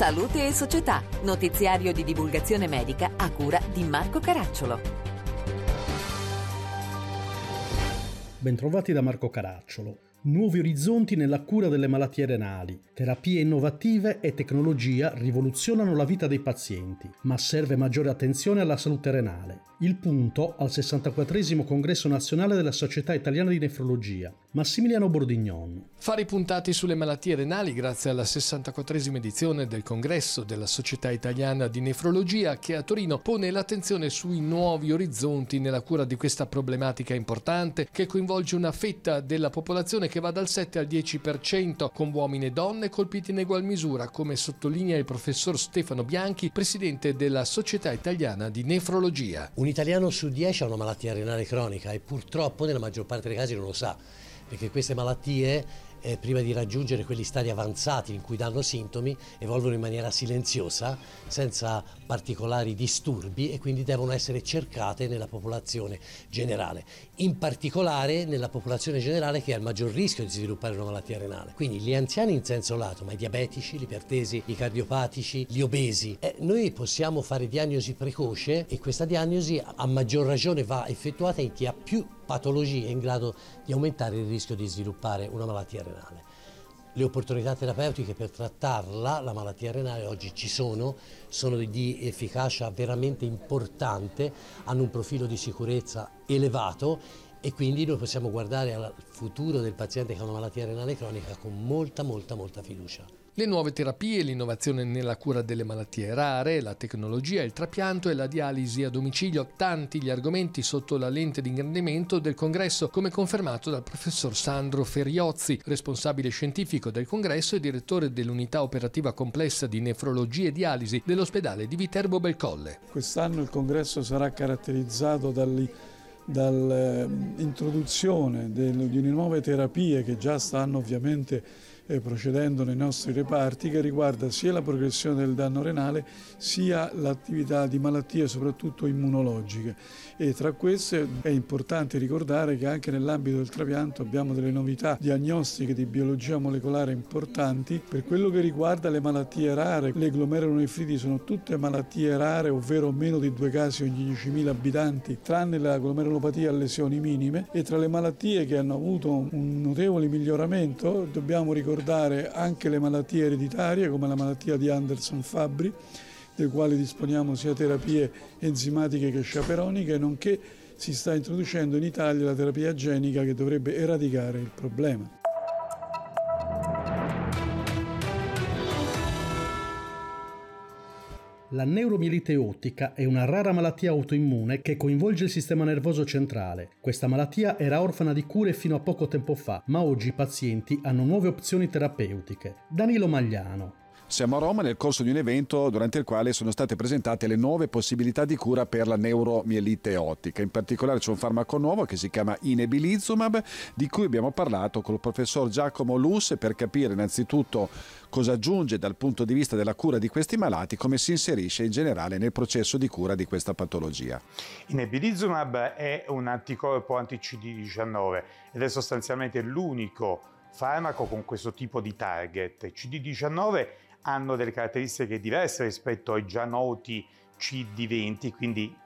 Salute e Società, notiziario di divulgazione medica a cura di Marco Caracciolo. Bentrovati da Marco Caracciolo. Nuovi orizzonti nella cura delle malattie renali. Terapie innovative e tecnologia rivoluzionano la vita dei pazienti, ma serve maggiore attenzione alla salute renale. Il punto al 64 congresso nazionale della Società Italiana di Nefrologia. Massimiliano Bordignon. Fari puntati sulle malattie renali grazie alla 64 edizione del congresso della Società Italiana di Nefrologia che a Torino pone l'attenzione sui nuovi orizzonti nella cura di questa problematica importante che coinvolge una fetta della popolazione che va dal 7 al 10% con uomini e donne colpiti in egual misura, come sottolinea il professor Stefano Bianchi, presidente della Società Italiana di Nefrologia. Un italiano su 10 ha una malattia renale cronica e purtroppo nella maggior parte dei casi non lo sa, perché queste malattie eh, prima di raggiungere quegli stadi avanzati in cui danno sintomi, evolvono in maniera silenziosa, senza particolari disturbi e quindi devono essere cercate nella popolazione generale, in particolare nella popolazione generale che ha il maggior rischio di sviluppare una malattia renale. Quindi gli anziani in senso lato, ma i diabetici, gli ipertesi, i cardiopatici, gli obesi. Eh, noi possiamo fare diagnosi precoce e questa diagnosi a maggior ragione va effettuata in chi ha più patologie in grado di aumentare il rischio di sviluppare una malattia renale. Le opportunità terapeutiche per trattarla, la malattia renale, oggi ci sono, sono di efficacia veramente importante, hanno un profilo di sicurezza elevato e quindi noi possiamo guardare al futuro del paziente che ha una malattia renale cronica con molta, molta, molta fiducia. Le nuove terapie, l'innovazione nella cura delle malattie rare, la tecnologia, il trapianto e la dialisi a domicilio, tanti gli argomenti sotto la lente di ingrandimento del congresso, come confermato dal professor Sandro Feriozzi, responsabile scientifico del congresso e direttore dell'unità operativa complessa di nefrologia e dialisi dell'ospedale di Viterbo Belcolle. Quest'anno il congresso sarà caratterizzato dall'introduzione di nuove terapie che già stanno ovviamente procedendo nei nostri reparti che riguarda sia la progressione del danno renale sia l'attività di malattie soprattutto immunologiche e tra queste è importante ricordare che anche nell'ambito del trapianto abbiamo delle novità diagnostiche di biologia molecolare importanti per quello che riguarda le malattie rare. Le glomerulonefriti sono tutte malattie rare ovvero meno di due casi ogni 10.000 abitanti tranne la glomerulopatia a lesioni minime e tra le malattie che hanno avuto un notevole miglioramento dobbiamo ricordare ricordare anche le malattie ereditarie come la malattia di Anderson-Fabry, del quale disponiamo sia terapie enzimatiche che sciaperoniche, nonché si sta introducendo in Italia la terapia genica che dovrebbe eradicare il problema. La neuromielite ottica è una rara malattia autoimmune che coinvolge il sistema nervoso centrale. Questa malattia era orfana di cure fino a poco tempo fa, ma oggi i pazienti hanno nuove opzioni terapeutiche. Danilo Magliano, siamo a Roma nel corso di un evento durante il quale sono state presentate le nuove possibilità di cura per la neuromielite ottica. In particolare c'è un farmaco nuovo che si chiama Inebilizumab, di cui abbiamo parlato con il professor Giacomo Lusse per capire innanzitutto cosa aggiunge dal punto di vista della cura di questi malati, come si inserisce in generale nel processo di cura di questa patologia. Inebilizumab è un anticorpo anti-CD19 ed è sostanzialmente l'unico farmaco con questo tipo di target. CD19 hanno delle caratteristiche diverse rispetto ai già noti CD20, quindi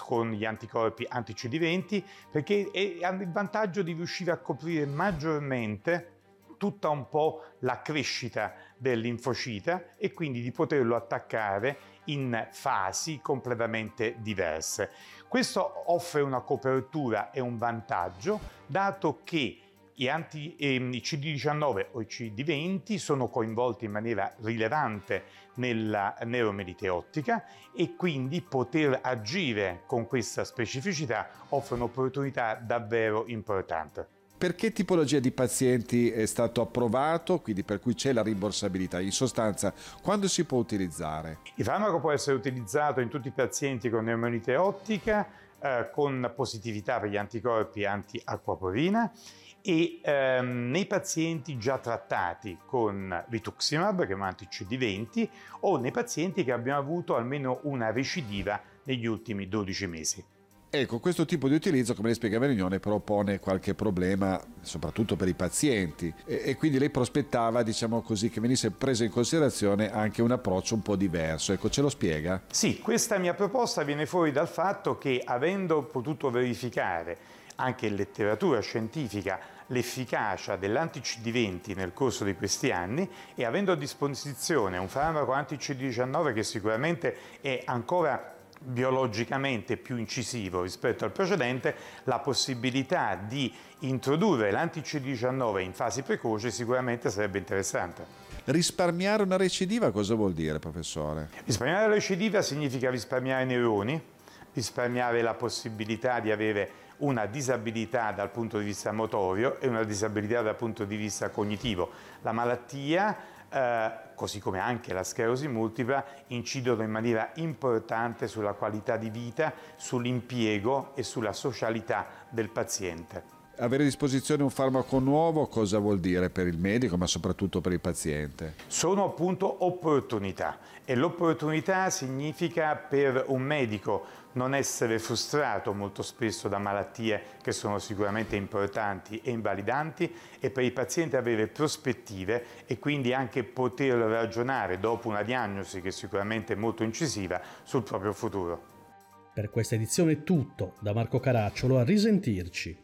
con gli anticorpi anti-CD20, perché hanno il vantaggio di riuscire a coprire maggiormente tutta un po' la crescita del linfocita e quindi di poterlo attaccare in fasi completamente diverse. Questo offre una copertura e un vantaggio, dato che i, anti, ehm, i CD19 o i CD20 sono coinvolti in maniera rilevante nella neuromelite ottica e quindi poter agire con questa specificità offre un'opportunità davvero importante. Per che tipologia di pazienti è stato approvato, quindi per cui c'è la rimborsabilità? In sostanza, quando si può utilizzare? Il farmaco può essere utilizzato in tutti i pazienti con neuromelite ottica, eh, con positività per gli anticorpi anti-acquaporina e ehm, nei pazienti già trattati con rituximab, che è un anti-CD20, o nei pazienti che abbiano avuto almeno una recidiva negli ultimi 12 mesi. Ecco, questo tipo di utilizzo, come lei spiegava in riunione, però pone qualche problema, soprattutto per i pazienti, e, e, quindi lei prospettava, diciamo così, che venisse preso in considerazione anche un approccio un po' diverso. Ecco, ce lo spiega? Sì, questa mia proposta viene fuori dal fatto che, avendo potuto verificare anche in letteratura scientifica l'efficacia dell'anti-CD20 nel corso di questi anni e avendo a disposizione un farmaco anti-CD19 che sicuramente è ancora biologicamente più incisivo rispetto al precedente, la possibilità di introdurre l'anti-C19 in fasi precoci sicuramente sarebbe interessante. Risparmiare una recidiva cosa vuol dire, professore? Risparmiare la recidiva significa risparmiare neuroni, risparmiare la possibilità di avere una disabilità dal punto di vista motorio e una disabilità dal punto di vista cognitivo. La malattia eh, così come anche la sclerosi multipla, incidono in maniera importante sulla qualità di vita, sull'impiego e sulla socialità del paziente. Avere a disposizione un farmaco nuovo cosa vuol dire per il medico ma soprattutto per il paziente? Sono appunto opportunità e l'opportunità significa per un medico non essere frustrato molto spesso da malattie che sono sicuramente importanti e invalidanti e per i pazienti avere prospettive e quindi anche poter ragionare dopo una diagnosi che sicuramente è molto incisiva sul proprio futuro. Per questa edizione è tutto, da Marco Caracciolo a risentirci.